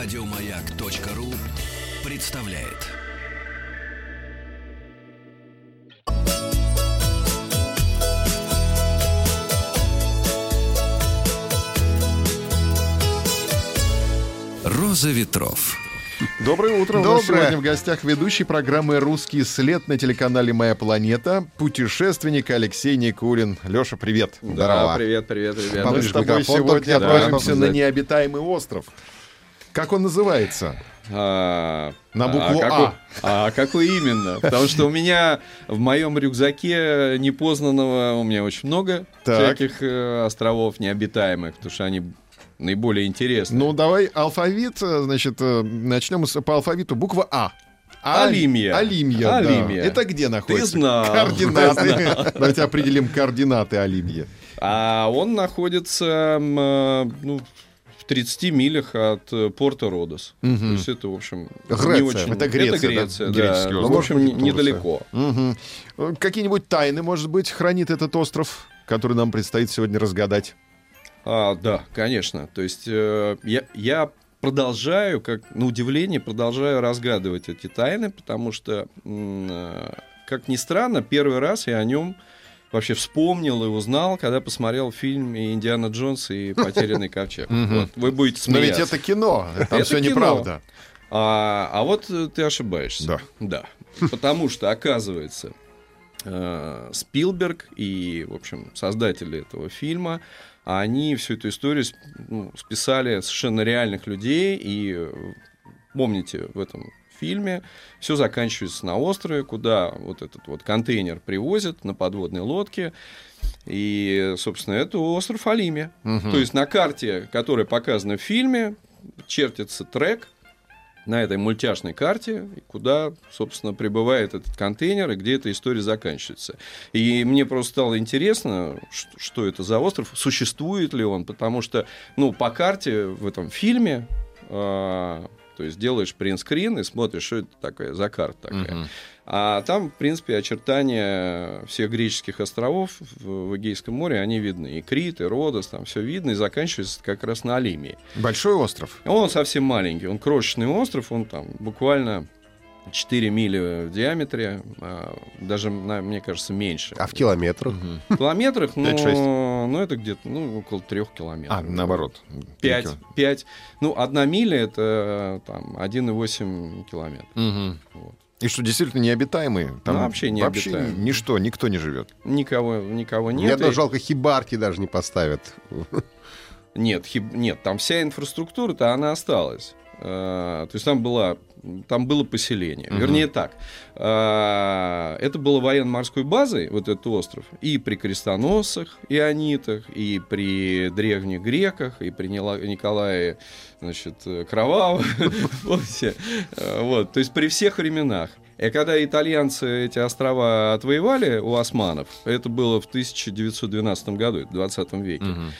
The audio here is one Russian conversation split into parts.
Радиомаяк.ру представляет. Роза ветров. Доброе утро. У нас Доброе. сегодня в гостях ведущий программы «Русский след» на телеканале «Моя планета», путешественник Алексей Никулин. Леша, привет. Здорово. привет, привет, ребята. Мы с тобой сегодня отправимся должен на необитаемый остров. Как он называется? А, На букву какой, «А». а какой именно? Потому что у меня в моем рюкзаке непознанного у меня очень много Так. всяких э, островов необитаемых, потому что они наиболее интересны. Ну, давай алфавит, э, значит, э, начнем с- по алфавиту. Буква А. А- Алимия. Алимия, да. Алимия. Это где находится? знал. Координаты. Давайте определим координаты Алимьи. А он находится ну, 30 милях от э, порта Родос. То есть это, в общем, Греция. не очень... Это Греция, да? Греция, да. Греческий Ну, остров. в общем, не- недалеко. Э, Какие-нибудь тайны, может быть, хранит этот остров, который нам предстоит сегодня разгадать? А, да, конечно. То есть э, я, я продолжаю, как на удивление, продолжаю разгадывать эти тайны, потому что, э, как ни странно, первый раз я о нем вообще вспомнил и узнал, когда посмотрел фильм «Индиана Джонс и потерянный ковчег». Вот, вы будете Но ведь смеяться. это кино, там Это все неправда. А, а вот э, ты ошибаешься. Да. Да. Потому что, оказывается, э, Спилберг и, в общем, создатели этого фильма, они всю эту историю ну, списали совершенно реальных людей. И э, помните, в этом фильме все заканчивается на острове, куда вот этот вот контейнер привозят на подводной лодке. И, собственно, это остров Алимия. Мгм. То есть на карте, которая показана в фильме, чертится трек на этой мультяшной карте, куда, собственно, прибывает этот контейнер и где эта история заканчивается. И мне просто стало интересно, что это за остров, существует ли он, потому что, ну, по карте в этом фильме, а, то есть делаешь принтскрин и смотришь, что это такое за карта такая. Мгм. А там, в принципе, очертания всех греческих островов в, в Эгейском море, они видны. И Крит, и Родос, там все видно, и заканчивается как раз на Алимии. Большой остров. Он совсем маленький, он крошечный остров, он там буквально 4 мили в диаметре, а, даже, мне кажется, меньше. А в километрах? В километрах, ну, 5-6. ну, это где-то ну, около трех километров. А, наоборот. 5, 5. Ну, одна миля это там 1,8 километра. Мгм. Вот. И что, действительно необитаемый? Там Ну, вообще необитаемый. ничто, никто не живет. Никого, никого Мне нет. одно И- жалко, хибарки даже не поставят. Нет, хиб- нет, там вся инфраструктура-то она осталась. Э, То есть там была, там было поселение. Мгм. Вернее так, э, это было военно-морской базой, вот этот остров, и при крестоносцах, ионитах, и при древних греках, и при Николае, значит, э, Кровавом. Вот. Э, Вот, то есть при всех временах. И когда итальянцы эти острова отвоевали у османов, это было в 1912 году, в 20 веке, а,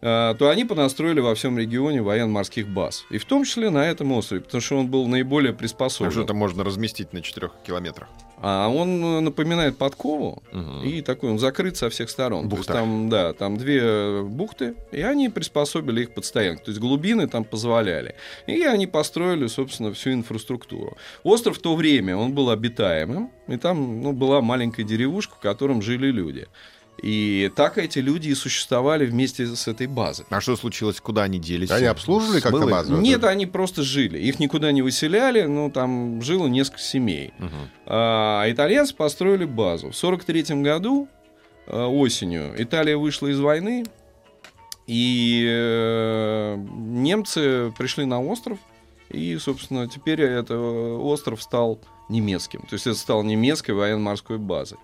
то они понастроили во всем регионе военно-морских баз. И в том числе на этом острове, потому что он был наиболее А приспособлен. что это можно разместить на 4 километрах? А он э, напоминает подкову, Мгм. и такой он закрыт со всех сторон. То есть Бухта. там, да, там две бухты, и они приспособили их под стоянку. То есть глубины там позволяли. И они построили, собственно, всю инфраструктуру. Остров в то время, он был обитаемым, и там ну, была маленькая деревушка, в котором жили люди. И так эти люди и существовали вместе с этой базой. А что случилось? Куда они делись? Они обслуживали как-то базу? Нет, они просто жили. Их никуда не выселяли, ну, там жило несколько семей. Мгм. А итальянцы построили базу. В 43 году э, осенью Италия вышла из войны, и э, немцы пришли на остров, и, собственно, теперь этот остров стал немецким. То есть это стал немецкой военно-морской базой.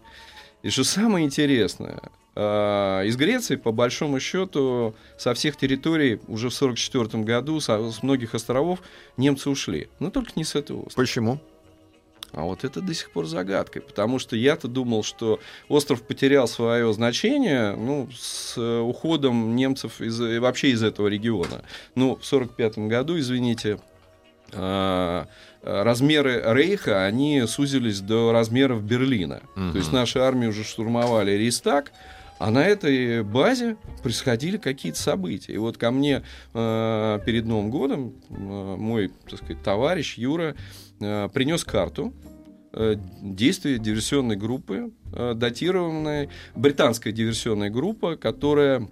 И что самое интересное, э, из Греции, по большому счету, со всех территорий уже в 44 году, со- с многих островов немцы ушли. Но только не с этого острова. Почему? А вот это до сих пор загадкой, потому что я-то думал, что остров потерял свое значение ну, с э, уходом немцев из, э, вообще из этого региона. Ну, в 1945 году, извините, э, размеры Рейха, они сузились до размеров Берлина. Мгм. То есть наши армии уже штурмовали Рейстаг, А на этой базе происходили какие-то события. И вот ко мне э, перед Новым годом э, мой, так сказать, товарищ Юра э, принес карту э, действия диверсионной группы, э, датированной британская диверсионная группа, которая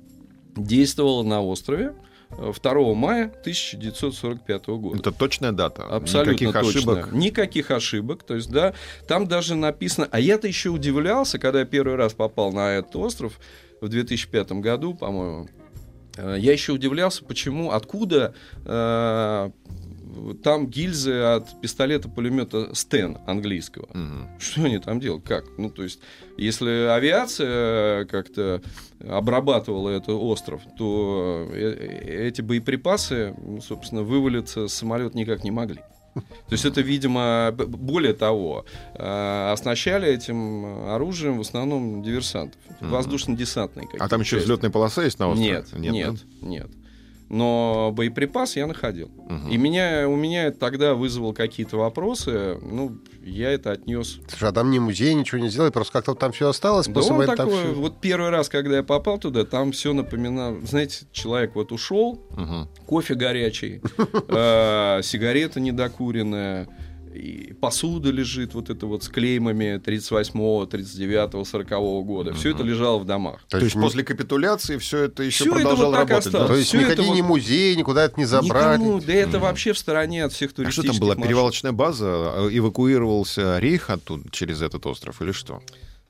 действовала на острове э, 2 мая 1945 года. Это точная дата. Абсолютно Никаких точно. ошибок. Никаких ошибок. То есть, да, там даже написано... А я-то еще удивлялся, когда я первый раз попал на этот остров в 2005 году, по-моему. Э, Я еще удивлялся, почему, откуда э, там гильзы от пистолета-пулемета Стен английского. Мгм. Что они там делают? Как? Ну, то есть, если авиация как-то обрабатывала этот остров, то э- эти боеприпасы, ну, собственно, вывалиться с самолета никак не могли. То есть это, видимо, более того, э, оснащали этим оружием в основном диверсантов, воздушно-десантные А там еще взлетная полоса есть на острове? Нет, нет, да? нет, Но боеприпас я находил. Мгм. И меня, у меня это тогда вызвало какие-то вопросы. Ну, я это отнес. Слушай, а там ни музей, ничего не сделали, просто как-то там все осталось Да он там такой, всё- вот первый раз, когда я попал туда, там все напоминало, знаете, человек вот ушел, Мгм. кофе горячий, э, сигарета недокуренная, и посуда лежит вот это вот с клеймами 38-го, 39-го, 40-го года. Все это лежало в домах. То есть ни- после капитуляции все это еще Всё это продолжало вот так работать, да? осталось. То есть всё это никакие вот- ни музеи, никуда это не забрали. Никому, да это вообще в стороне от всех А что туристических там была маршрутов. перевалочная база? Э, Эвакуировался рейх оттуда через этот остров или что?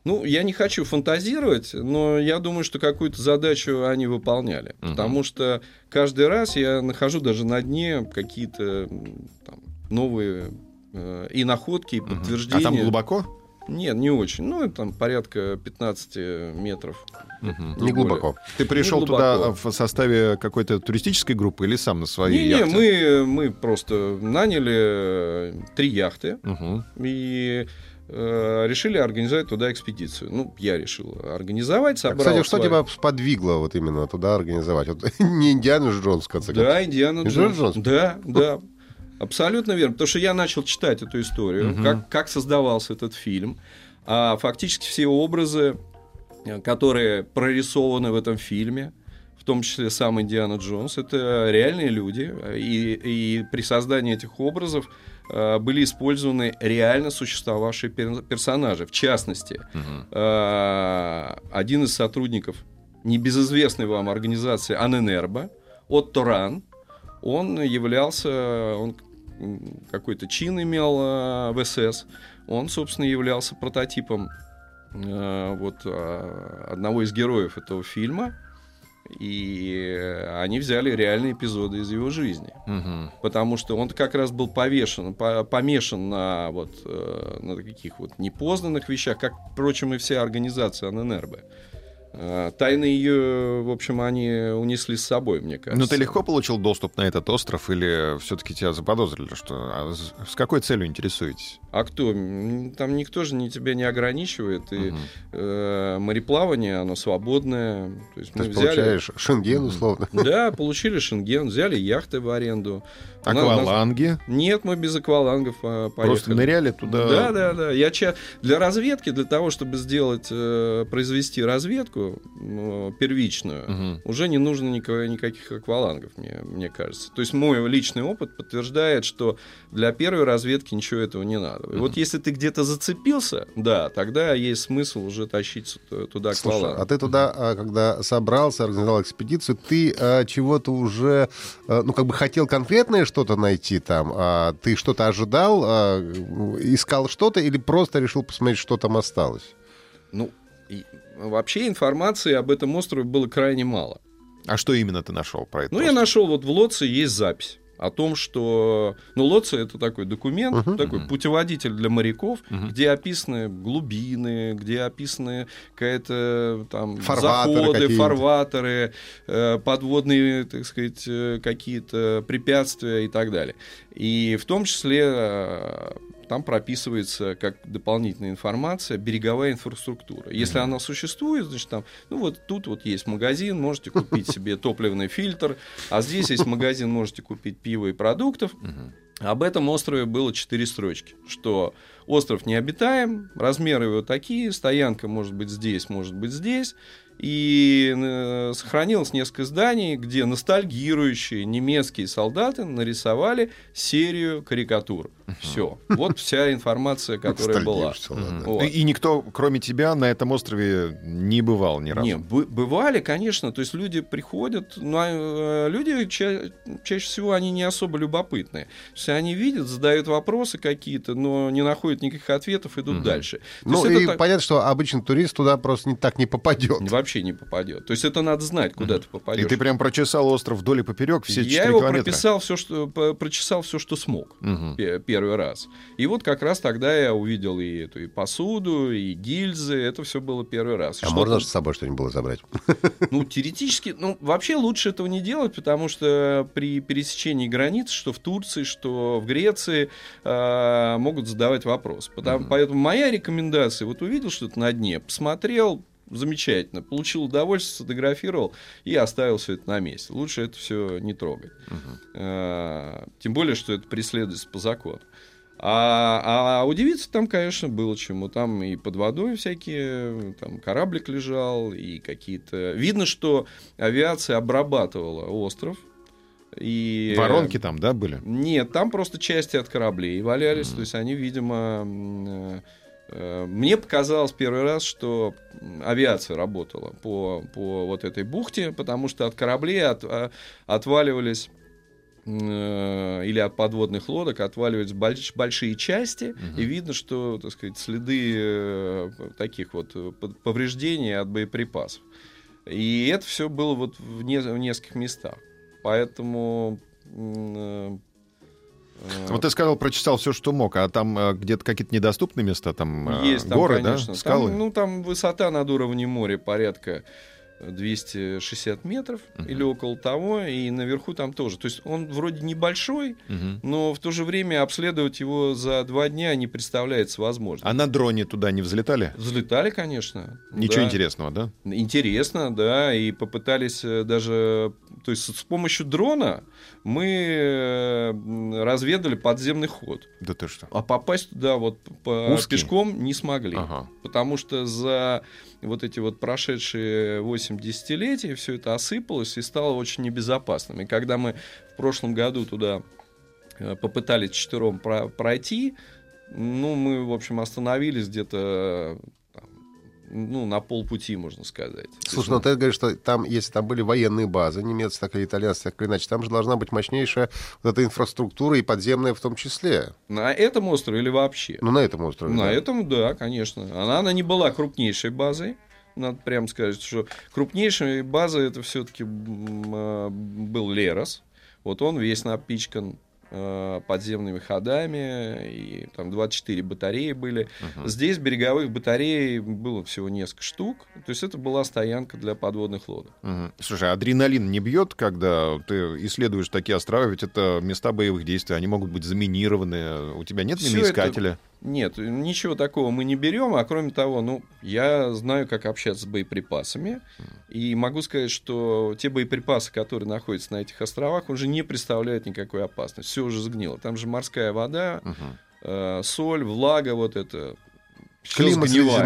Ну, я не хочу фантазировать, но я думаю, что какую-то задачу они выполняли. Мгм. Потому что каждый раз я нахожу даже на дне какие-то там, новые и находки, и подтверждения. А там глубоко? Нет, не очень. Ну, это там порядка 15 метров. Мгм. Не глубоко. Ты пришел Не туда глубоко. в составе какой-то туристической группы или сам на своей Не-не, яхте? мы, мы просто наняли э, три яхты Мгм. и э, решили организовать туда экспедицию. Ну, я решил организовать, А, собрал Кстати, что свои- тебя сподвигло вот именно туда организовать? Вот, не Индиана Джонс, в конце концов. Да, Индиана Джонс. Джонс? Да, да. Абсолютно верно. Потому что я начал читать эту историю, Мгм. как, как создавался этот фильм. А фактически все образы, э, которые прорисованы в этом фильме, в том числе сам Индиана Джонс, это реальные люди. И, и при создании этих образов э, были использованы реально существовавшие пер- персонажи. В частности, э, один из сотрудников небезызвестной вам организации Аненербо, Отто Ран, он являлся, он какой-то чин имел э, в СС, он, собственно, являлся прототипом э, вот э, одного из героев этого фильма, и они взяли реальные эпизоды из его жизни Мгм. потому что он как раз был повешен, по- помешан на вот э, на таких вот непознанных вещах, как, впрочем, и вся организация АННРБ. Э, Тайны ее, в общем, они унесли с собой, мне кажется. Ну, ты легко получил доступ на этот остров или все-таки тебя заподозрили, что а с какой целью интересуетесь? А кто? Там никто же не, тебя не ограничивает. И Мгм. э, мореплавание, оно свободное. То есть мы взяли... получаешь шенген, условно. Да, получили шенген, взяли яхты в аренду. Акваланги? Нет, мы без аквалангов э, поехали. Просто ныряли туда? Да, да, да. Я ча... Для разведки, для того, чтобы сделать, э, произвести разведку э, первичную, Мгм. уже не нужно никаких, никаких аквалангов, мне, мне кажется. То есть мой личный опыт подтверждает, что для первой разведки ничего этого не надо. И вот если ты где-то зацепился, да, тогда есть смысл уже тащить т- туда Слушай, акваланг. а ты туда, а, когда собрался, организовал экспедицию, ты а, чего-то уже, а, ну, как бы хотел конкретное что-то найти там? А ты что-то ожидал, а, искал что-то или просто решил посмотреть, что там осталось? Ну, вообще информации об этом острове было крайне мало. А что именно ты нашел про это? Ну, я нашел, вот в Лоце есть запись о том, что... Ну, Лоце — это такой документ, Мгм. такой Мгм. путеводитель для моряков, Мгм. где описаны глубины, где описаны какая-то там Фарватеры заходы, какие-нибудь. фарватеры, э, подводные, так сказать, э, какие-то препятствия и так далее. И в том числе э, там прописывается как дополнительная информация береговая инфраструктура. Если она существует, значит там, ну вот тут вот есть магазин, можете купить себе топливный фильтр, а здесь есть магазин, можете купить пиво и продуктов. Об этом острове было четыре строчки, что остров необитаем, размеры его такие, стоянка может быть здесь, может быть здесь, И э, сохранилось несколько зданий, где ностальгирующие немецкие солдаты нарисовали серию карикатур. Все. Вот вся информация, которая была. Вот. И, и никто, кроме тебя, на этом острове не бывал ни разу. Не, бы- бывали, конечно. То есть люди приходят, но э, люди ча- чаще всего они не особо любопытные. То есть они видят, задают вопросы какие-то, но не находят никаких ответов, идут дальше. То Ну, и так- понятно, что обычный турист туда просто не, так не попадет. вообще не попадет. То есть это надо знать, куда ты И попадешь. ты прям прочесал остров вдоль и поперек все 4 Я его километра. прописал все, что прочесал все, что смог. Мгм. пе- первый раз. И вот как раз тогда я увидел и эту и посуду, и гильзы. Это все было первый раз. А Что-то- можно с собой что-нибудь было забрать? Ну, теоретически, ну, вообще лучше этого не делать, потому что при пересечении границ, что в Турции, что в Греции, э, могут задавать вопрос. Потому- Поэтому моя рекомендация, вот увидел что-то на дне, посмотрел, замечательно, получил удовольствие, сфотографировал и оставил все это на месте. Лучше это все не трогать. Э, Тем более, что это преследуется по закону. А, а удивиться там, конечно, было чему. Там и под водой всякие, там кораблик лежал, и какие-то... Видно, что авиация обрабатывала остров. И... Воронки там, да, были? Нет, там просто части от кораблей валялись. То есть они, видимо... э, Мне показалось первый раз, что авиация работала по, по вот этой бухте, потому что от кораблей от- а, отваливались э, или от подводных лодок отваливались больш- большие части, и видно, что, так сказать, следы э, таких вот повреждений от боеприпасов. И это все было вот в, не- в нескольких местах. Поэтому... э, Вот ты сказал, прочесал все, что мог, а там э, где-то какие-то недоступные места, там э, Есть там, горы, конечно. да, скалы. Там, ну, там высота над уровнем моря порядка 260 метров или около того, и наверху там тоже. То есть он вроде небольшой, Мгм. но в то же время обследовать его за два дня не представляется возможным. А на дроне туда не взлетали? Взлетали, конечно. Ничего да. интересного, да? Интересно, да, и попытались даже, то есть с помощью дрона мы э, разведали подземный ход, Да ты что? а попасть туда вот по- Узкий? пешком не смогли. Ага. Потому что за вот эти вот прошедшие 8 десятилетий все это осыпалось и стало очень небезопасным. И когда мы в прошлом году туда э, попытались четвером про- пройти, ну, мы, в общем, остановились где-то ну, на полпути, можно сказать. Слушай, ну ты говоришь, что там, если там были военные базы, немецкие, так или итальянские, так или иначе, там же должна быть мощнейшая вот эта инфраструктура и подземная в том числе. На этом острове или вообще? Ну, на этом острове. На да. этом, да, конечно. Она, она не была крупнейшей базой. Надо прямо сказать, что крупнейшей базой это все-таки был Лерос. Вот он весь напичкан подземными ходами, и там 24 батареи были. Здесь береговых батарей было всего несколько штук. То есть это была стоянка для подводных лодок. Мгм. Слушай, а адреналин не бьет, когда ты исследуешь такие острова, ведь это места боевых действий, они могут быть заминированы. У тебя нет миноискателя? Нет, ничего такого мы не берем, а кроме того, ну, я знаю, как общаться с боеприпасами, и могу сказать, что те боеприпасы, которые находятся на этих островах, уже не представляют никакой опасности. Все уже сгнило. Там же морская вода, Мгм. э, соль, влага, вот это. всё Климат сгнивает.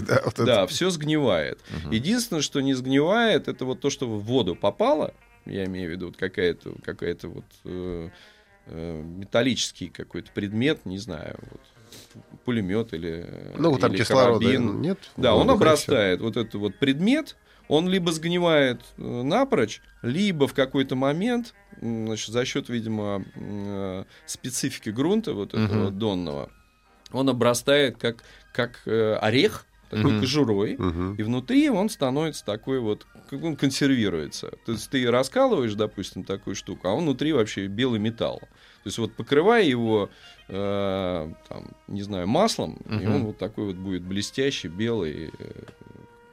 да. вот это. Да, все сгнивает. Единственное, что не сгнивает, это вот то, что в воду попало. Я имею в виду вот какая-то какая-то вот э, э, металлический какой-то предмет, не знаю, вот, пулемет или Ну, там или кислорода карабин. нет. Да, он обрастает. Вот этот вот предмет, он либо сгнивает э, напрочь, либо в какой-то момент, значит, за счет, видимо, э, специфики грунта вот этого Мгм. донного, он обрастает как, как э, орех, такой Мгм. кожурой, Мгм. и внутри он становится такой вот, как он консервируется. То есть ты раскалываешь, допустим, такую штуку, а он внутри вообще белый металл. То есть вот покрывая его, э, там, не знаю, маслом, и Мгм. он вот такой вот будет блестящий, белый. э,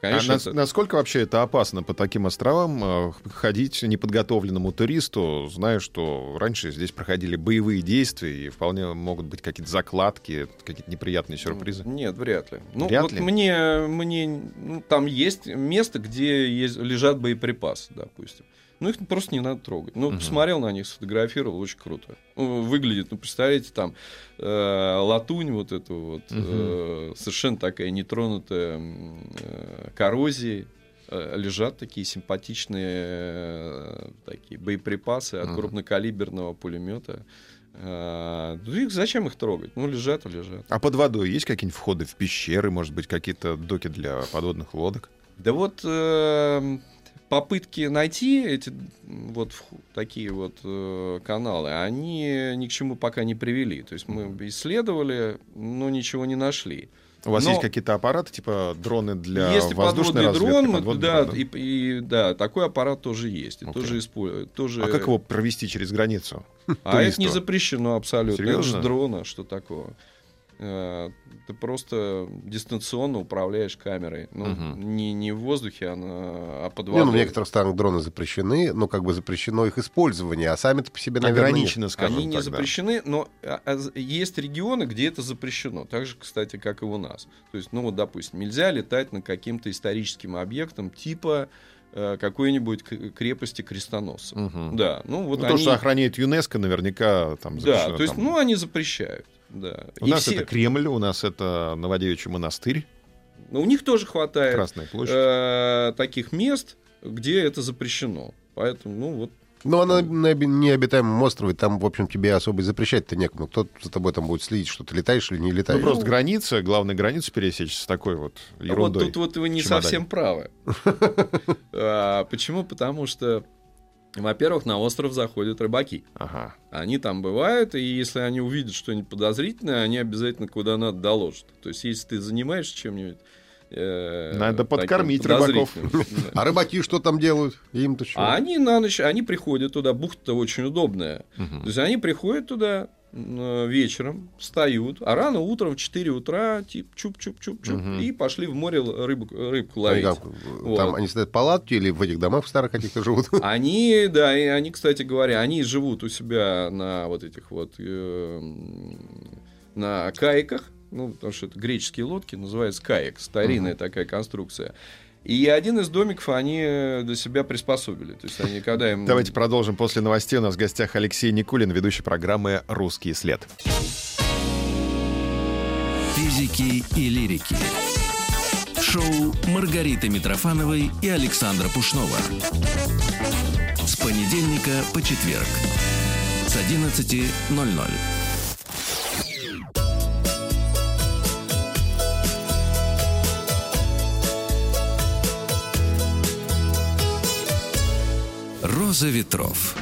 А Конечно, нас- это- насколько вообще это опасно по таким островам э, ходить неподготовленному туристу, зная, что раньше здесь проходили боевые действия и вполне могут быть какие-то закладки, какие-то неприятные сюрпризы? Нет, вряд ли. Ну, Вряд вот ли? мне, мне ну, там есть место, где есть, лежат боеприпасы, допустим. Ну, их просто не надо трогать. Ну, Мгм. посмотрел на них, сфотографировал, очень круто. Ну, выглядит, ну, представляете, там э, латунь вот эту вот, э, совершенно такая нетронутая э, коррозией. э, лежат такие симпатичные э, такие боеприпасы от Мгм. крупнокалиберного пулемета. Э, ну, их зачем их трогать? Ну, лежат и лежат. А под водой есть какие-нибудь входы в пещеры, может быть, какие-то доки для подводных лодок? Да вот э, попытки найти эти вот такие вот э, каналы, они ни к чему пока не привели. То есть мы исследовали, но ничего не нашли. У вас Но- есть какие-то аппараты, типа дроны для есть воздушной разведки? дрон, подводный да, дрон, и, и- да, такой аппарат тоже есть, Ух тоже используют, тоже. А как его провести через границу? А это не запрещено абсолютно. Это Серьезно? же дрона, что такого? Э, Ты просто дистанционно управляешь камерой. Ну, Мгм. не, не в воздухе, а, на, а под Не, ну, в водой. некоторых странах дроны запрещены, но как бы запрещено их использование, а сами-то по себе, наверное, нет. Ограничено, скажем Они не так, да. запрещены, но а, а, есть регионы, где это запрещено. Так же, кстати, как и у нас. То есть, ну вот, допустим, нельзя летать на каким-то историческим объектом типа э, какой-нибудь крепости крестоносцев. Мгм. Да, ну вот Ну, они... То, что охраняет ЮНЕСКО, наверняка там Да, запрещено то есть, там. ну, они запрещают. Да. У И нас все- это Кремль, у нас это Новодевичий монастырь, ну, у них тоже хватает Красная площадь. э, таких мест, где это запрещено. Поэтому, ну, вот Но она на оби- необитаемом острове, там, в общем, тебе особо и запрещать-то некому. Кто за тобой там будет следить, что ты летаешь или не Ну, летаешь. просто граница, главная граница пересечь с такой вот ерундой. А Вот тут вот вы не чемодане. совсем правы. А, Почему? Потому что, во-первых, на остров заходят рыбаки. Ага. Они там бывают, и если они увидят что-нибудь подозрительное, они обязательно куда надо доложат. То есть, если ты занимаешься чем-нибудь... э, Надо подкормить рыбаков. А рыбаки что там делают? Им-то что? А они на ночь, они приходят туда, бухта очень удобная. То есть они приходят туда вечером, встают, а рано утром в 4 утра, тип чуп-чуп-чуп-чуп, Мгм. и пошли в море рыбу, рыбку Они ловить. как, Вот. Там они стоят в палатке или в этих домах старых каких-то живут? Они, да, и они, кстати говоря, они живут у себя на вот этих вот э, на каяках, ну, потому что это греческие лодки, называется каек, старинная такая конструкция. И один из домиков они э, для себя приспособили. То есть они, когда им... Давайте продолжим после новостей. У нас в гостях Алексей Никулин, ведущий программы «Русский след». Физики и лирики. Шоу Маргариты Митрофановой и Александра Пушнова. С понедельника по четверг. С 11.00. Роза ветров.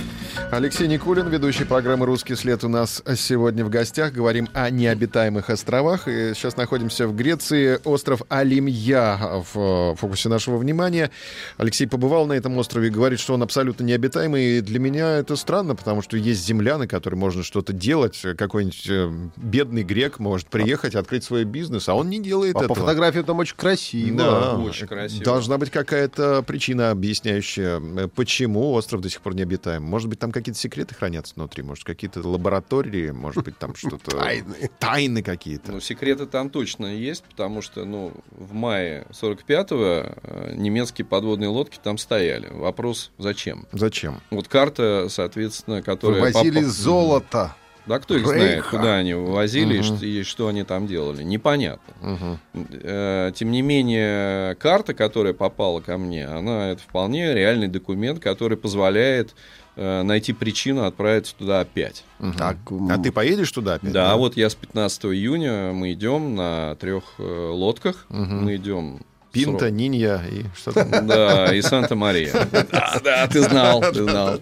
Алексей Никулин, ведущий программы «Русский след» у нас сегодня в гостях. Говорим о необитаемых островах. И сейчас находимся в Греции. Остров Алимья в э, фокусе нашего внимания. Алексей побывал на этом острове и говорит, что он абсолютно необитаемый. И для меня это странно, потому что есть земля, на которой можно что-то делать. Какой-нибудь э, бедный грек может приехать, открыть свой бизнес, а он не делает А по этого. фотографиям там очень красиво. Да, Очень красиво. Должна быть какая-то причина, объясняющая, э, почему остров до сих пор необитаем. Может быть, там какие-то секреты хранятся внутри, может, какие-то лаборатории, может быть, там что-то... Тайны. Тайны какие-то. Ну, секреты там точно есть, потому что, ну, в мае 45-го э, немецкие подводные лодки там стояли. Вопрос, зачем? Зачем? Вот карта, соответственно, которая... Вывозили попа- золото. Да кто их Рейха. знает, куда они вывозили и Мгм. что- и что они там делали. Непонятно. Э, Тем не менее, карта, которая попала ко мне, она это вполне реальный документ, который позволяет найти причину отправиться туда опять. Мгм. Так, А ты поедешь туда опять? Да, вот я с 15 июня мы идем на трех э, лодках. Мгм. Мы идем. Пинта, Нинья и что там? Да, и Санта-Мария. Да, да, ты знал, ты знал.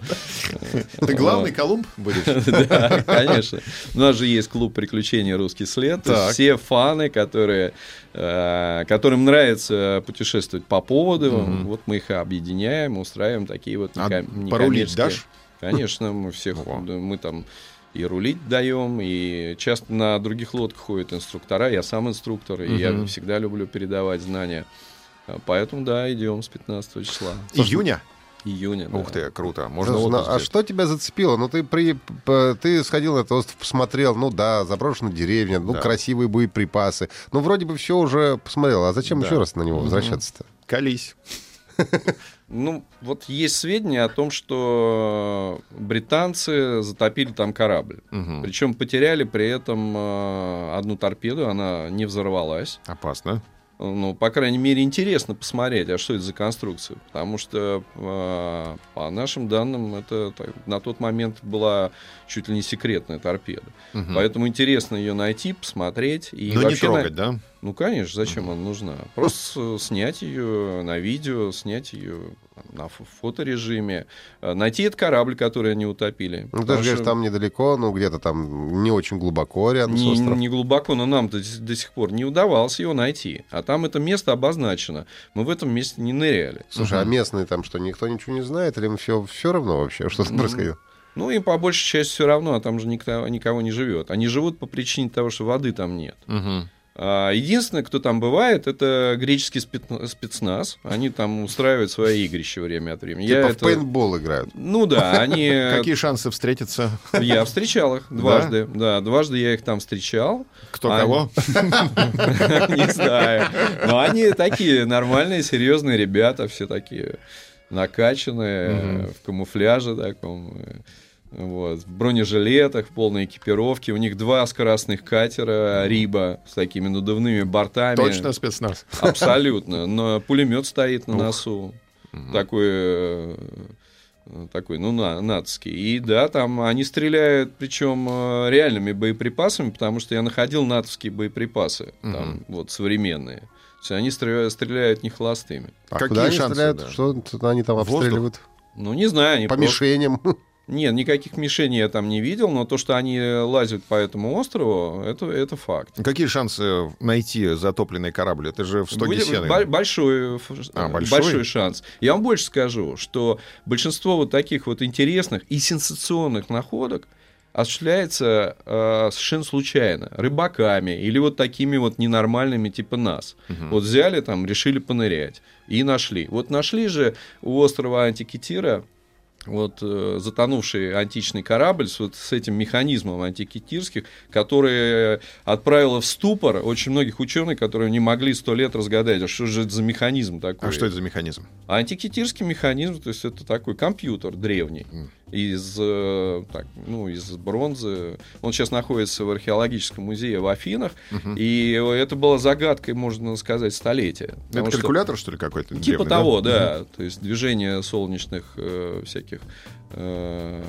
Ты главный Колумб будешь? Да, конечно. У нас же есть клуб приключений «Русский след». Все фаны, которые, э, которым нравится путешествовать по поводу, вот мы их объединяем, устраиваем такие вот А неком- порулить некоммерческие- дашь? Конечно, мы всех, мы там и рулить даем, и часто на других лодках ходят инструктора, я сам инструктор, и я всегда люблю передавать знания. А, Поэтому, да, идем с 15 числа. Июня? Июня. да. Ух ты, круто. Можно ну, а что тебя зацепило? Ну, ты, при, ты сходил на этот остров, посмотрел, ну да, заброшенная деревня, ну, Да. красивые боеприпасы. Ну, вроде бы все уже посмотрел. А зачем Да. еще раз на него возвращаться-то? Колись. Ну, вот есть сведения о том, что британцы затопили там корабль. Мгм. Причем потеряли при этом э, одну торпеду, она не взорвалась. Опасно. Ну, по крайней мере, интересно посмотреть, а что это за конструкция. Потому что, э, по нашим данным, это так, на тот момент была чуть ли не секретная торпеда. Мгм. Поэтому интересно ее найти, посмотреть. И Но не вообще на- трогать, да? Ну, конечно, зачем она нужна? Просто снять ее на видео, снять ее на фо- фоторежиме, э, найти этот корабль, который они утопили. Ну, ты же говоришь, что там недалеко, ну, где-то там не очень глубоко рядом с не, островом. не глубоко, но нам до, с- до сих пор не удавалось его найти. А там это место обозначено. Мы в этом месте не ныряли. Слушай, а местные там что, никто ничего не знает? Или им все, все равно вообще, что там происходило? Ну, им по большей части все равно, а там же никто, никого не живет. Они живут по причине того, что воды там нет. Мгм. А единственное, кто там бывает, это греческий спец- спецназ. Они там устраивают свои игрища время от времени. Типа Я в это- пейнтбол играют. Ну да, они... Какие шансы встретиться? Я встречал их дважды. Да, дважды я их там встречал. Кто Они- кого? Не знаю. Но они такие нормальные, серьезные ребята, все такие накачанные, в камуфляже таком. Вот, в бронежилетах, в полной экипировке. У них два скоростных катера Риба с такими надувными бортами. Точно спецназ. Абсолютно. Но пулемет стоит на Ух. носу. Такой, э, такой, ну, на, нацкий. И да, там они стреляют, причем э, реальными боеприпасами, потому что я находил натовские боеприпасы, там, Мгм. вот, современные. То есть они стреляют, стреляют не холостыми. А Какие куда они шансы, стреляют? да? Что они там Воздух? обстреливают? Ну, не знаю, они По просто- мишеням. Нет, никаких мишеней я там не видел, но то, что они лазят по этому острову, это, это факт. Какие шансы найти затопленный корабль? Это же в стоге Будет сена. большой, А, большой? большой шанс. Я вам больше скажу, что большинство вот таких вот интересных и сенсационных находок осуществляется э, совершенно случайно, рыбаками или вот такими вот ненормальными типа нас. Мгм. Вот взяли там, решили понырять и нашли. Вот нашли же у острова Антикитира вот э, затонувший античный корабль с, вот, с этим механизмом антикитирских, который отправило в ступор очень многих ученых, которые не могли сто лет разгадать, а что же это за механизм такой. А что это за механизм? Антикитирский механизм, то есть это такой компьютер древний Мгм. Из, э, так, ну, из бронзы. Он сейчас находится в археологическом музее в Афинах, Мгм. и это была загадкой, можно сказать, столетия. Это что- калькулятор, что ли, какой-то? Типа древний, того, да? То есть движение солнечных э, всяких э,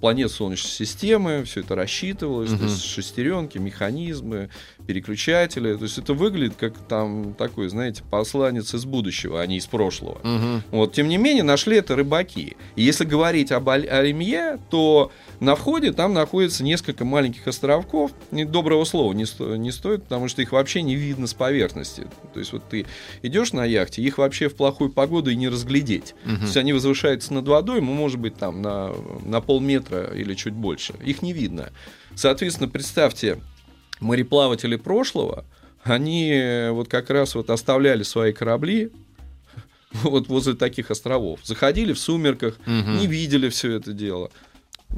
планет Солнечной системы, все это рассчитывалось, то Мгм. есть шестеренки, механизмы, переключатели. То есть это выглядит как там такой, знаете, посланец из будущего, а не из прошлого. Мгм. Вот, тем не менее, нашли это рыбаки. И если говорить об Альмье, то на входе там находится несколько маленьких островков. И доброго слова не, сто- не стоит, потому что их вообще не видно с поверхности. То есть вот ты идешь на яхте, их вообще в плохую погоду и не разглядеть. То Мгм. есть они возвышаются над водой, ну, может быть, там на, на полметра или чуть больше. Их не видно. Соответственно, представьте, мореплаватели прошлого, они э, вот как раз вот оставляли свои корабли вот возле таких островов. Заходили в сумерках, Мгм. не видели все это дело.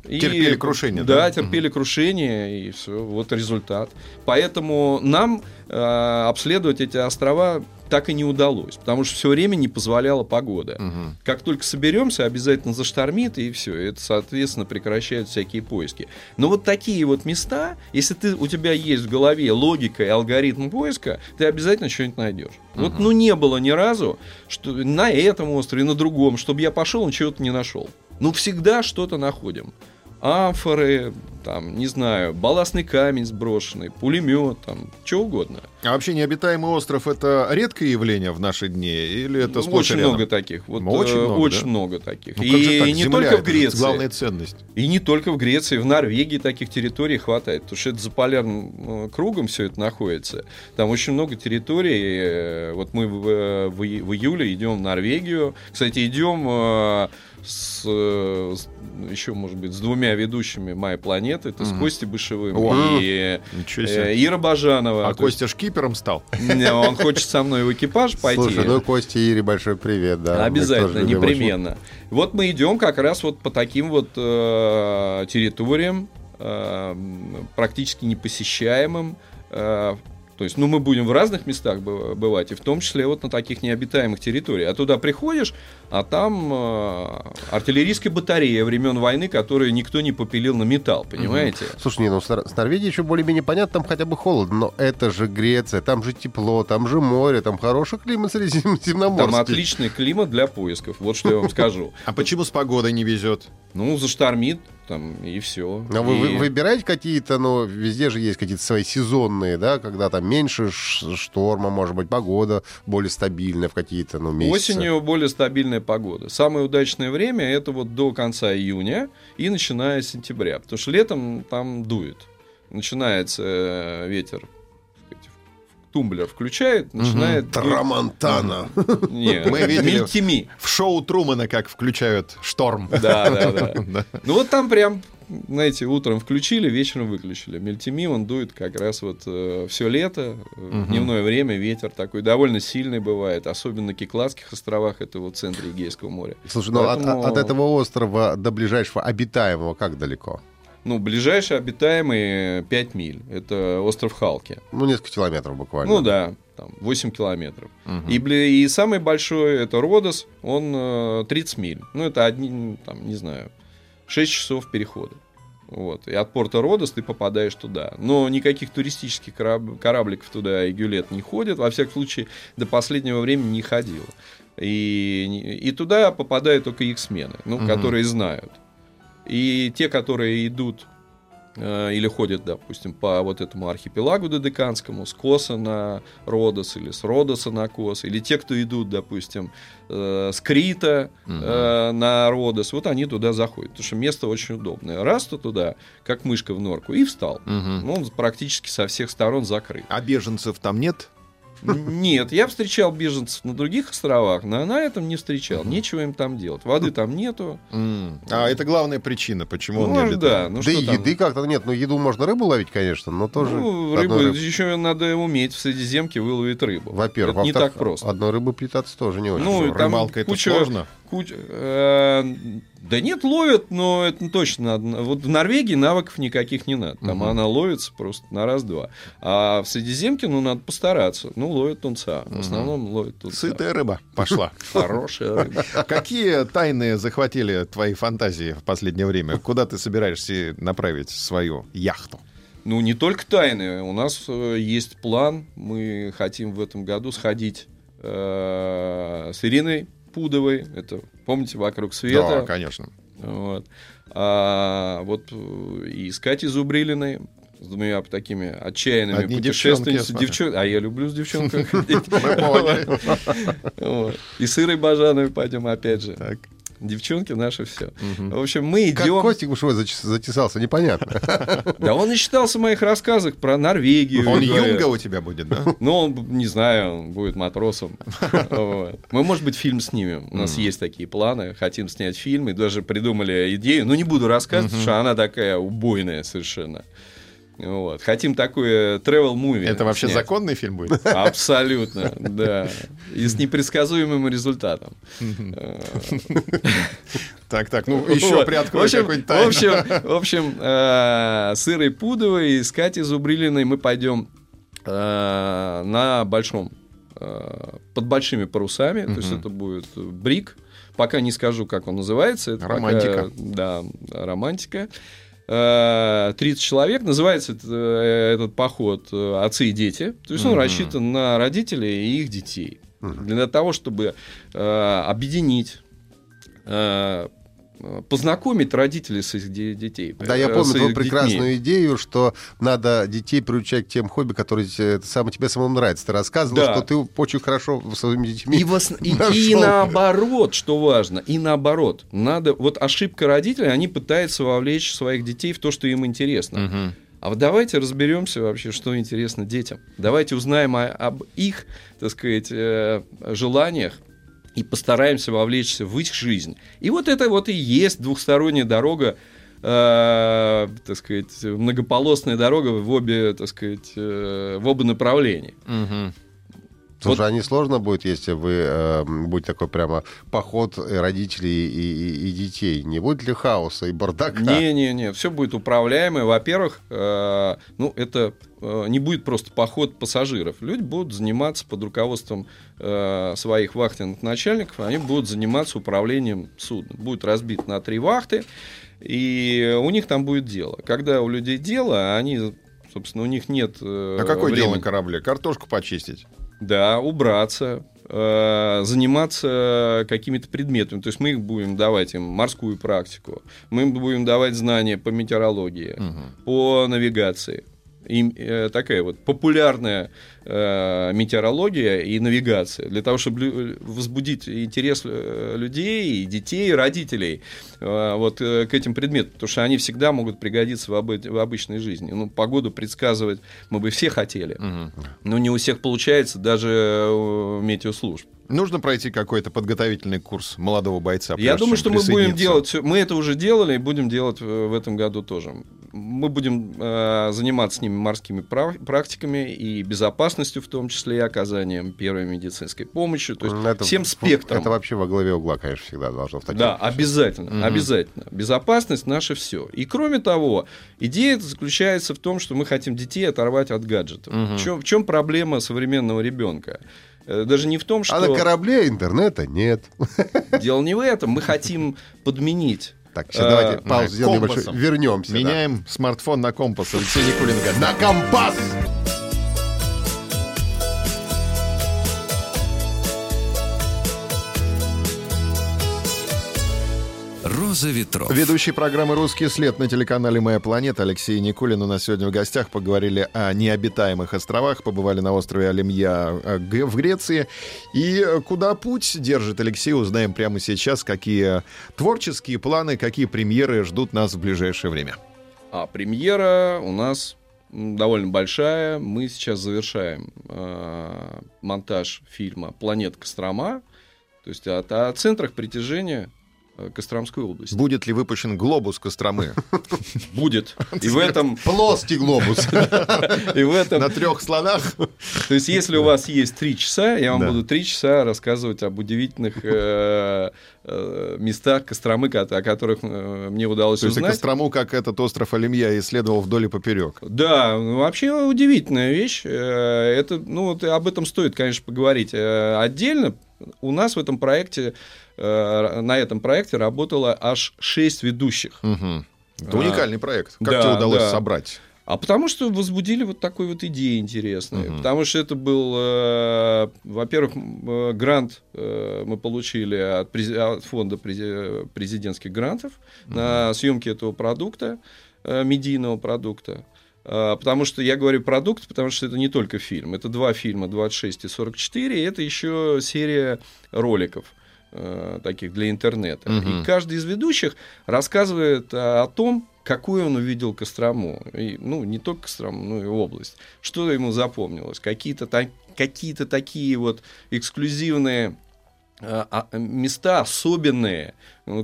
И- Терпели крушение, Да, да? терпели крушение, и все, вот результат. Поэтому нам э, обследовать эти острова так и не удалось, потому что все время не позволяла погода. Мгм. Как только соберемся, обязательно заштормит, и все. Это, соответственно, прекращают всякие поиски. Но вот такие вот места, если ты, у тебя есть в голове логика и алгоритм поиска, ты обязательно что-нибудь найдешь. Вот, ну, не было ни разу, что на этом острове, на другом, чтобы я пошел и чего-то не нашел. Ну, всегда что-то находим. Амфоры, там, не знаю, балластный камень сброшенный, пулемет, там, что угодно. А вообще необитаемый остров это редкое явление в наши дни или это Ну, и очень рядом? много таких. Вот, Очень э, много, очень да? много таких. Ну, и так? не Земля только в Греции. главная ценность. И не только в Греции, в Норвегии таких территорий хватает, потому что это за полярным э, кругом все это находится. Там очень много территорий. э, Вот мы в, в в июле идем в Норвегию. Кстати, идем с, с- еще, может быть, с двумя ведущими моей планеты. Это с Мгм. Костей Бышевым О. и себе. Ира Бажанова. А Костя шкипером стал? не, Он хочет со мной в экипаж пойти. Слушай, ну Костя и Ире большой привет, да. Обязательно, любим очень. непременно. Вот мы идем как раз вот по таким вот э, территориям, э, практически непосещаемым. э, то есть, ну, мы будем в разных местах бы- бывать, и в том числе вот на таких необитаемых территориях. А туда приходишь, а там э, артиллерийская батарея времен войны, которую никто не попилил на металл, понимаете? Слушай, не, ну с Норвегией еще более-менее понятно, там хотя бы холодно, но это же Греция, там же тепло, там же море, там хороший климат средиземноморский. Там отличный климат для поисков, вот что я вам скажу. А почему с погодой не везет? Ну, заштормит, там, и все. А вы, вы выбираете какие-то, ну, везде же есть какие-то свои сезонные, да, когда там меньше шторма, может быть, погода более стабильная в какие-то, ну, месяцы. Осенью более стабильная погода. Самое удачное время это вот до конца июня и начиная с сентября. Потому что летом там дует. Начинается э, ветер. Тумблер включает, начинает... Трамонтана. Не, Мы видели. мельтеми. В шоу Трумана как включают шторм. Да, да, да. Ну вот там прям, знаете, утром включили, вечером выключили. Мельтеми, он дует как раз вот все лето, э, в дневное время ветер такой довольно сильный бывает, особенно на Кикладских островах, это вот в центре Эгейского моря. Слушай, ну от- Поэтому- от, этого острова до ближайшего обитаемого как далеко? Ну, ближайший обитаемый 5 миль. Это остров Халки. Ну, несколько километров буквально. Ну да, там 8 километров. Мгм. И, бли- и самый большой это Родос, он э, 30 миль. Ну, это одни, там, не знаю, 6 часов перехода. Вот. И от порта Родос ты попадаешь туда. Но никаких туристических кораб- корабликов туда и гюлет не ходит. Во всяком случае, до последнего времени не ходило. И, и туда попадают только их смены, ну, Мгм. которые знают. И те, которые идут э, или ходят, допустим, по вот этому архипелагу Додеканскому, с Коса на Родос или с Родоса на Кос, или те, кто идут, допустим, э, с Крита э, на Родос, вот они туда заходят, потому что место очень удобное. Раз то туда, как мышка в норку, и встал. Ну, он практически со всех сторон закрыт. А беженцев там нет? Нет, я встречал беженцев на других островах, но на этом не встречал. Нечего им там делать. Воды там нету. А это главная причина, почему он Ну, не летает. да, ну и еды как-то нет. Ну, еду можно рыбу ловить, конечно, но тоже... Ну, рыбу рыб- еще надо уметь в Средиземке выловить рыбу. Во-первых. не так просто. Одной рыбы питаться тоже не очень. Ну, там Рыбалка это куча- сложно? Куча- э, да нет, ловят, но это точно надо. Вот в Норвегии навыков никаких не надо. Там Мгм. она ловится просто на раз-два. А в Средиземке, ну, надо постараться. Ну, ловят тунца. В основном ловят тунца. Сытая рыба пошла. Хорошая рыба. Какие тайны захватили твои фантазии в последнее время? Куда ты собираешься направить свою яхту? Ну, не только тайны. У нас э, есть план. Мы хотим в этом году сходить э, с Ириной Пудовой. Это, помните, «Вокруг света». Да, конечно. Вот. А вот э, и с Катей Зубрилиной, с двумя такими отчаянными Одни путешественницами. Девчон- А я люблю с девчонками ходить. И с Ирой Бажановой пойдем опять же. Девчонки наши все. Мгм. В общем, мы Как идем. Костик Бушевой зачес- затесался, непонятно. Да он и читался в моих рассказах про Норвегию. Он. Юнга у тебя будет, да? Ну, он, не знаю, он будет матросом. Мы, может быть, фильм снимем. У нас есть такие планы. Хотим снять фильм. И даже придумали идею. Ну, не буду рассказывать, потому что она такая убойная совершенно. Вот. Хотим такое travel movie Это вообще снять. законный фильм будет? Абсолютно, да. И с непредсказуемым результатом. Э, Так, так, ну еще приоткрой В общем- какой-нибудь В общем, в общем э, с Ирой Пудовой и с Катей Зубрилиной мы пойдем э, на большом, под большими парусами. То есть это будет брик. Пока не скажу, как он называется. Это пока- Романтика. да, романтика. Э, 30 человек. Называется э, этот поход э, «Отцы и дети». То есть он Мгм. рассчитан на родителей и их детей. Для того, чтобы э, объединить э, познакомить родителей с их де- детей. Да, я э, помню твою их детьми. прекрасную идею, что надо детей приучать к тем хобби, которые самое тебе самому нравится. Ты рассказывал, Да. что ты очень хорошо со своими детьми. И, в ос- и- и наоборот, что важно, и наоборот. Надо, вот ошибка родителей, они пытаются вовлечь своих детей в то, что им интересно. Мгм. А вот давайте разберемся вообще, что интересно детям. Давайте узнаем о- об их, так сказать, э, желаниях и постараемся вовлечься в их жизнь. И вот это вот и есть двухсторонняя дорога, э, так сказать, многополосная дорога в обе, так сказать, э, в оба направления. Мгм. Слушай, Вот- а не сложно будет, если вы э, будет такой прямо поход родителей и, и- и детей? Не будет ли хаоса и бардака? Не-не-не, все будет управляемо. Во-первых, э, ну, это э, не будет просто поход пассажиров. Люди будут заниматься под руководством э, своих вахтенных начальников, они будут заниматься управлением судном. Будет разбит на три вахты, и у них там будет дело. Когда у людей дело, они, собственно, у них нет э, А какое дело времени. на корабле? Картошку почистить. Да, убраться, э, заниматься какими-то предметами. То есть мы их будем давать им морскую практику, мы им будем давать знания по метеорологии, по навигации. И, э, такая вот популярная э, метеорология и навигация для того, чтобы лю- возбудить интерес э, людей, и детей, родителей э, вот э, к этим предметам, потому что они всегда могут пригодиться в, обы- в обычной жизни. Ну, погоду предсказывать мы бы все хотели, но не у всех получается даже у метеослужб. Нужно пройти какой-то подготовительный курс молодого бойца. Я думаю, что мы будем делать, мы это уже делали и будем делать в в этом году тоже. Мы будем э, заниматься с ними морскими практиками и безопасностью, в том числе и оказанием первой медицинской помощи, то есть Это- всем спектром. Это вообще во главе угла, конечно, всегда должно в таких Да, случаях. обязательно, обязательно. Безопасность наше все. И кроме того, идея заключается в том, что мы хотим детей оторвать от гаджетов. В, чем, в чем проблема современного ребенка? Э, Даже не в том, что А на корабле интернета нет. дело не в этом. Мы хотим подменить. Так, сейчас А, давайте паузу сделаем небольшую. Вернемся. Меняем смартфон на компас. Алексей гостях. На компас! «Роза ветров». Ведущий программы «Русский след» на телеканале «Моя планета» Алексей Никулин у нас сегодня в гостях. Поговорили о необитаемых островах, побывали на острове Алимья э, в Греции. И куда путь держит Алексей, узнаем прямо сейчас, какие творческие планы, какие премьеры ждут нас в ближайшее время. А премьера у нас довольно большая. Мы сейчас завершаем э, монтаж фильма «Планета Кострома». То есть о, о центрах притяжения Костромской области. Будет ли выпущен глобус Костромы Будет. И в этом... Плоский глобус. И в этом на трех слонах? То есть, если у вас есть три часа, я вам буду три часа рассказывать об удивительных э, э, местах Костромы, ко- о которых э, мне удалось То есть узнать. Кострому, как этот остров Алимья, исследовал вдоль и поперек. Да, ну, вообще удивительная вещь. Э, Это, ну, вот об этом стоит, конечно, поговорить Э, отдельно. У нас в этом проекте, э, на этом проекте работало аж шесть ведущих. Мгм. Это А, уникальный проект. Как да, тебе удалось да. собрать? А потому что возбудили вот такой вот идеи интересные. Мгм. Потому что это был, э, во-первых, э, грант э, мы получили от, прези- от фонда прези- президентских грантов на съемки этого продукта, э, медийного продукта. Э, Потому что я говорю продукт, потому что это не только фильм. Это два фильма, 26 и 44, и это еще серия роликов э, таких для интернета. Мгм. И каждый из ведущих рассказывает а, о том, какую он увидел Кострому. И, ну, не только Кострому, но и область. Что ему запомнилось. Какие-то, та- какие-то такие вот эксклюзивные а, а, места особенные,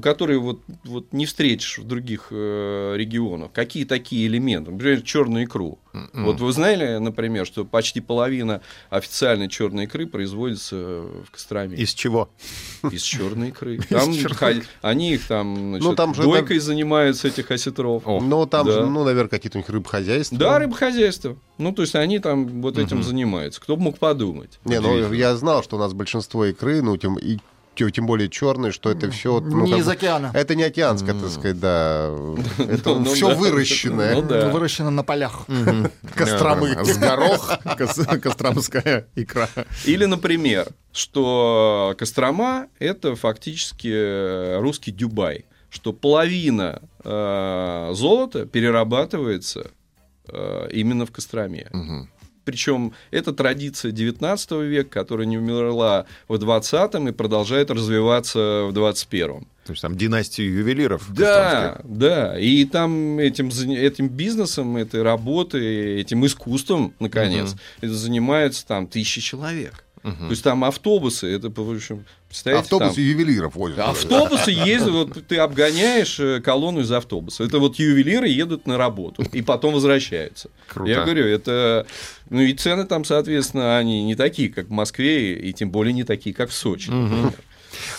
которые вот, вот не встретишь в других э, регионах. Какие такие элементы? Например, черную икру. М-м. Вот вы знали, например, что почти половина официальной черной икры производится в Костроме Из чего? из черной икры. Там они их там, значит, Ну, там же дойкой занимаются этих осетров. Ну, там Да. же, ну, наверное, какие-то у них рыбхозяйства. Да, рыбохозяйство. Ну, то есть они там вот этим занимаются. Кто бы мог подумать? Не, ну, я знал, что у нас большинство икры, ну, тем, и тем более черные, что это все... не из океана. Это не океанская, так сказать, да. Это Ну, ну все выращенное. Ну. Выращено на полях. Костромы. С горох, кос- костромская икра. Или, например, что Кострома — это фактически э, русский Дубай. Что половина э, золота перерабатывается э, именно в Костроме. Причем это традиция 19 века, которая не умерла в 20-м и продолжает развиваться в 21-м. То есть там династию ювелиров. Да, да. И там этим, этим бизнесом, этой работой, этим искусством, наконец, это занимаются там тысячи человек. Мгм. То есть там автобусы, это, в общем, Представляете, Автобус там- ювелиров возят. Автобусы ездят, вот ты обгоняешь э, колонну из автобуса. Это вот ювелиры едут на работу и потом возвращаются. Круто. Я говорю, это... Ну и цены там, соответственно, они не такие, как в Москве, и тем более не такие, как в Сочи. например.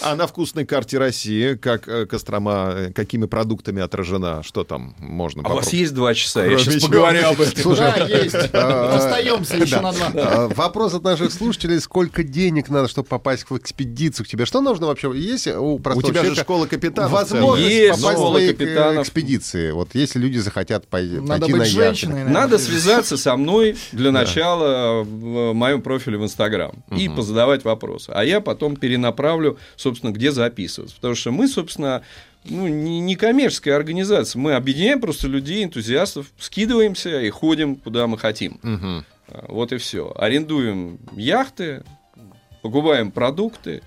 А на вкусной карте России, как э, Кострома, э, какими продуктами отражена? Что там можно А у вас есть два часа? Я сейчас чего? поговорю об этом. Да, есть. Остаемся еще на два. А, Вопрос от наших слушателей. Сколько денег надо, чтобы попасть в экспедицию к тебе? Что нужно вообще? Есть у У тебя же школа капитанов. возможность Есть попасть в э, экспедиции? Вот если люди захотят пойти на женщиной. Надо связаться со мной для начала в моем профиле в Инстаграм и позадавать вопросы. А я потом перенаправлю, собственно, где записываться. Потому что мы, собственно, ну, не, не коммерческая организация. Мы объединяем просто людей, энтузиастов, скидываемся и ходим, куда мы хотим. А, Вот и все. Арендуем яхты, покупаем продукты,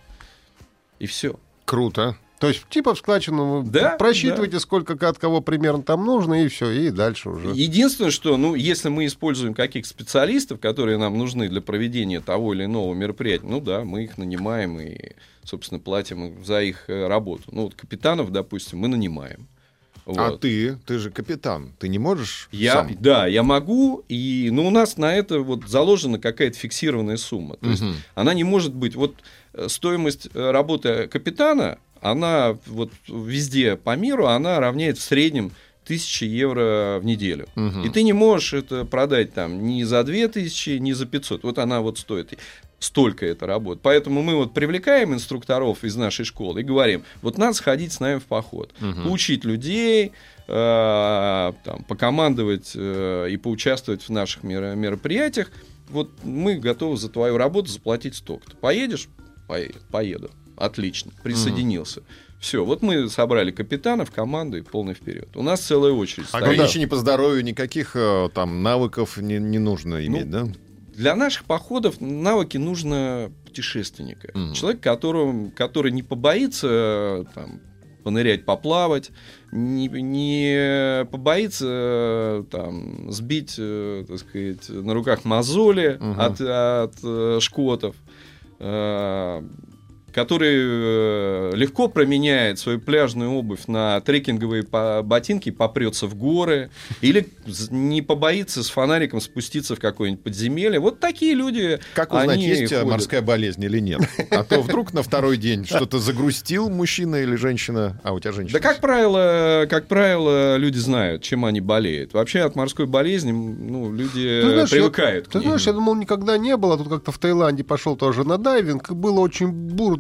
и все. Круто. То есть, типа в складчину Да, просчитываете, сколько от кого примерно там нужно, и все, и дальше уже. Единственное, что, ну, если мы используем каких-то специалистов, которые нам нужны для проведения того или иного мероприятия, ну да, мы их нанимаем и, собственно, платим за их э, работу. Ну, вот капитанов, допустим, мы нанимаем. А Вот. ты, ты же капитан, ты не можешь Я, сам? да, я могу, и, ну, у нас на это вот заложена какая-то фиксированная сумма. То есть Мгм. она не может быть, вот э, стоимость э, работы капитана, она вот везде по миру, она равняет в среднем 1000 евро в неделю. Мгм. И ты не можешь это продать там ни за 2000, ни за 500. Вот она вот стоит столько это работает. Поэтому мы вот привлекаем инструкторов из нашей школы и говорим, вот надо сходить с нами в поход, Мгм. поучить людей, э, там, покомандовать э, и поучаствовать в наших меро- мероприятиях. Вот мы готовы за твою работу заплатить столько-то. Поедешь? Поеду. Отлично. Присоединился. Все, вот мы собрали капитанов, команду и полный вперед. У нас целая очередь. стоит. Ограничений по здоровью, никаких э, там навыков не, не нужно иметь, да? Для наших походов навыки нужно путешественника. Мгм. Человек, которому, который не побоится э, там, понырять, поплавать, не, не побоится э, там, сбить, так сказать, на руках мозоли Мгм. от, от, шкотов, который э, легко променяет свою пляжную обувь на трекинговые ботинки, попрется в горы, или не побоится с фонариком спуститься в какое-нибудь подземелье. Вот такие люди. Как узнать, они есть э, ходят. морская болезнь или нет? А то вдруг на второй день что-то загрустил мужчина или женщина, а у тебя женщина. Да, как правило, как правило, люди знают, чем они болеют. Вообще от морской болезни ну, люди Ты знаешь, привыкают я, к ты знаешь, я думал, никогда не было. Тут как-то в Таиланде пошел тоже на дайвинг. и Было очень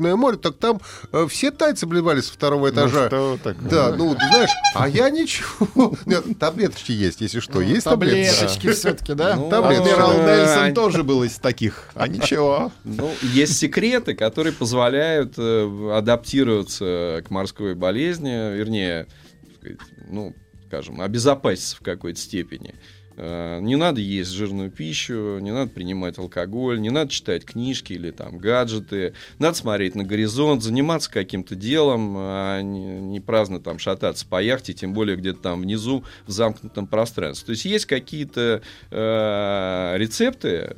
бурное море. Так там э, все тайцы блевали со второго Ну, этажа. что такое? Да, ну, ты знаешь, а я ничего. Нет, таблеточки есть, если что. Есть таблеточки? Таблеточки все-таки, да? Ну, таблетки. Адмирал э, Нельсон тоже был из таких. А ничего. Ну, есть секреты, которые позволяют э, адаптироваться к морской болезни, вернее, сказать, ну, скажем, обезопаситься в какой-то степени. Э, Не надо есть жирную пищу, не надо принимать алкоголь, не надо читать книжки или там гаджеты, надо смотреть на горизонт, заниматься каким-то делом, а не, не праздно там шататься по яхте, тем более где-то там внизу в замкнутом пространстве. То есть есть какие-то э, рецепты,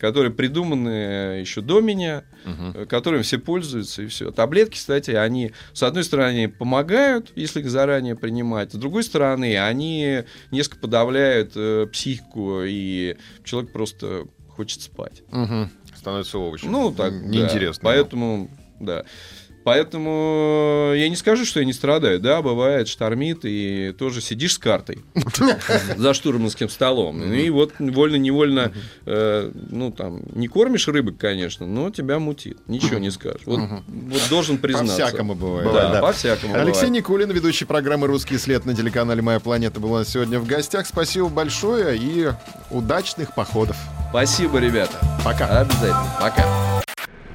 которые придуманы еще до меня, э, которыми все пользуются, и все. Таблетки, кстати, они, с одной стороны, помогают, если их заранее принимать, с другой стороны, они несколько подавляют э, психику, и человек просто хочет спать. Мгм. Становится овощем. Ну, так, М, да. Неинтересно. Поэтому, да. Поэтому я не скажу, что я не страдаю. Да, бывает, штормит, и тоже сидишь с картой за штурманским столом. Ну И вот вольно-невольно, э, ну, там, не кормишь рыбок, конечно, но тебя мутит. Ничего не скажешь. Вот, должен признаться. По-всякому бывает. Да, по-всякому Алексей. Никулин, ведущий программы «Русский след» на телеканале «Моя планета» был у нас сегодня в гостях. Спасибо большое и удачных походов. Спасибо, ребята. Пока. Обязательно. Пока.